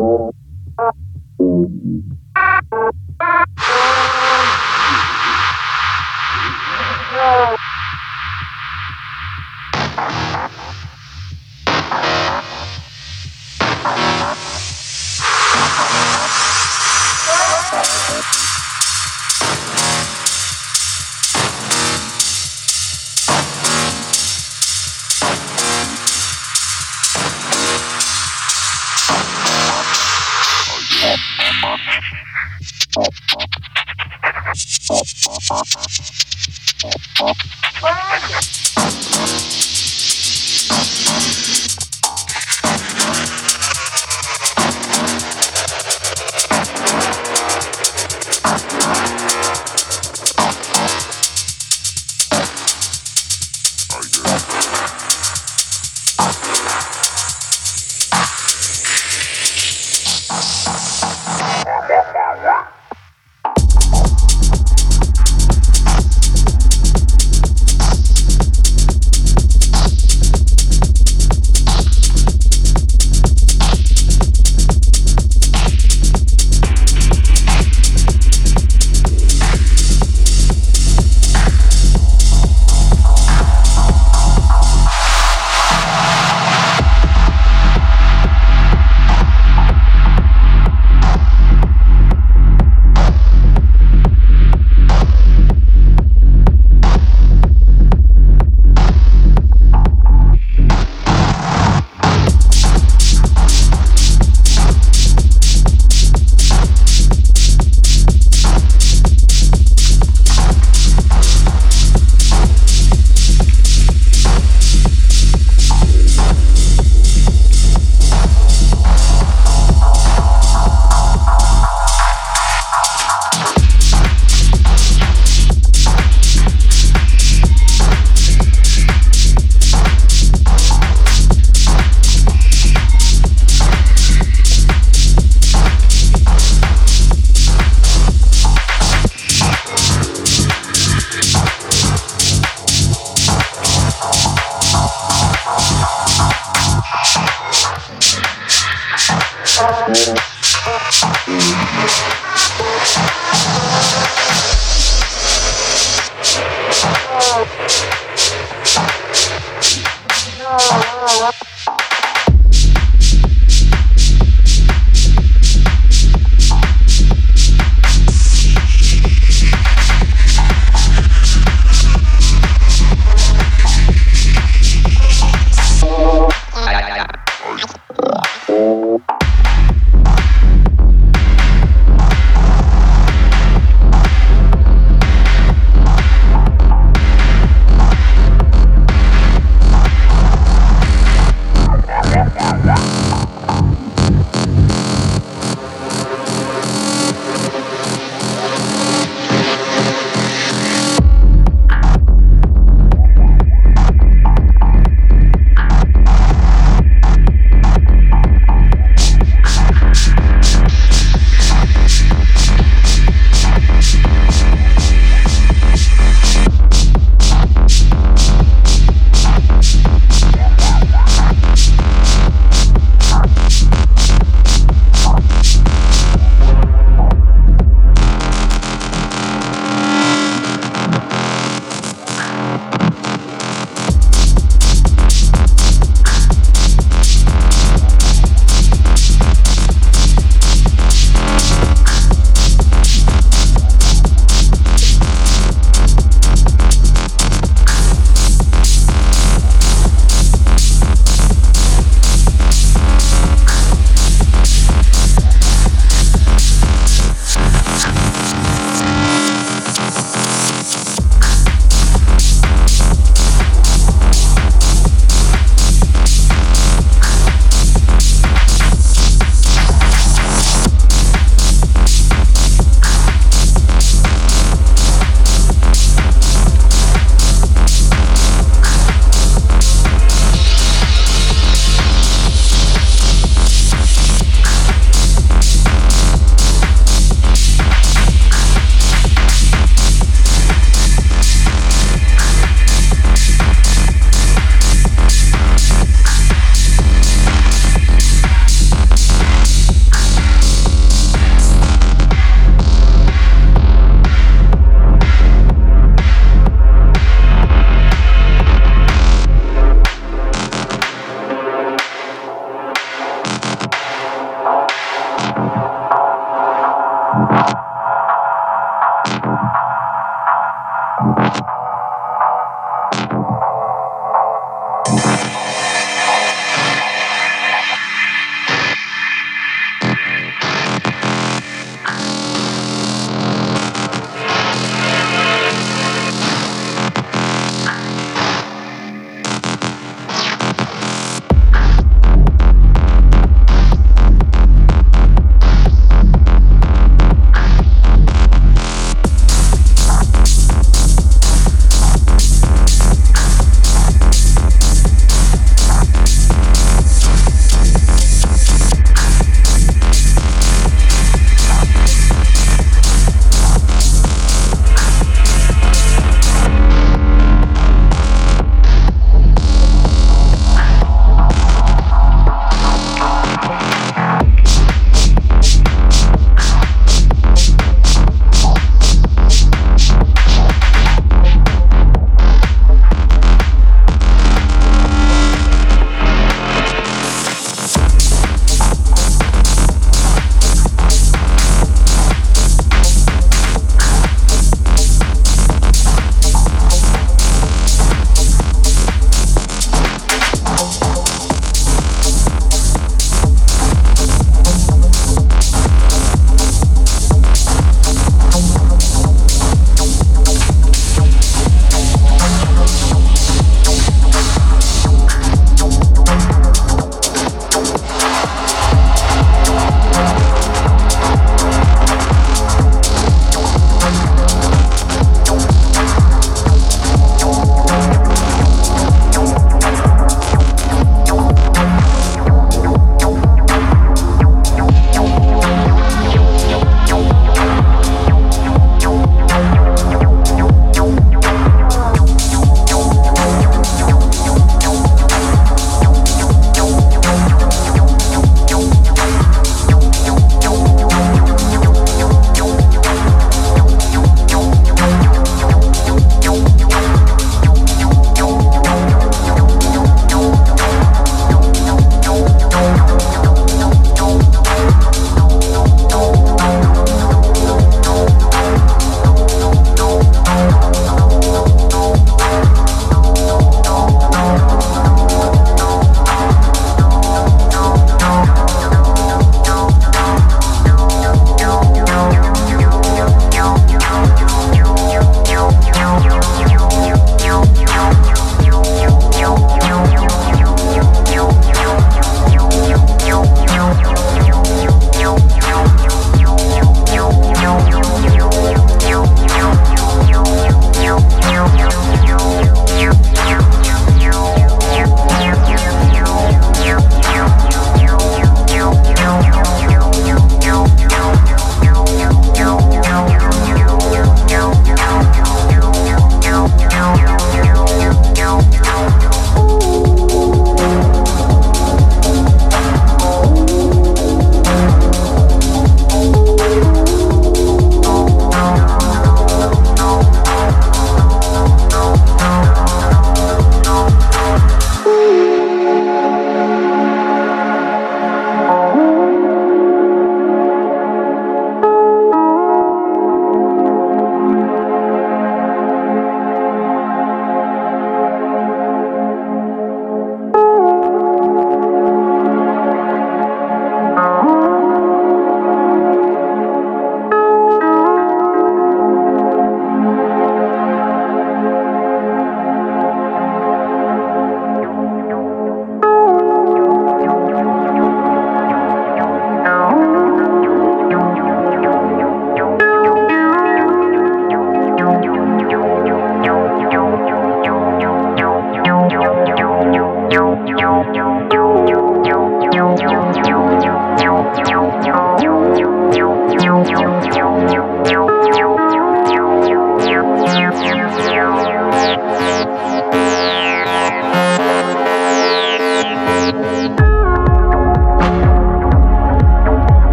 Oh,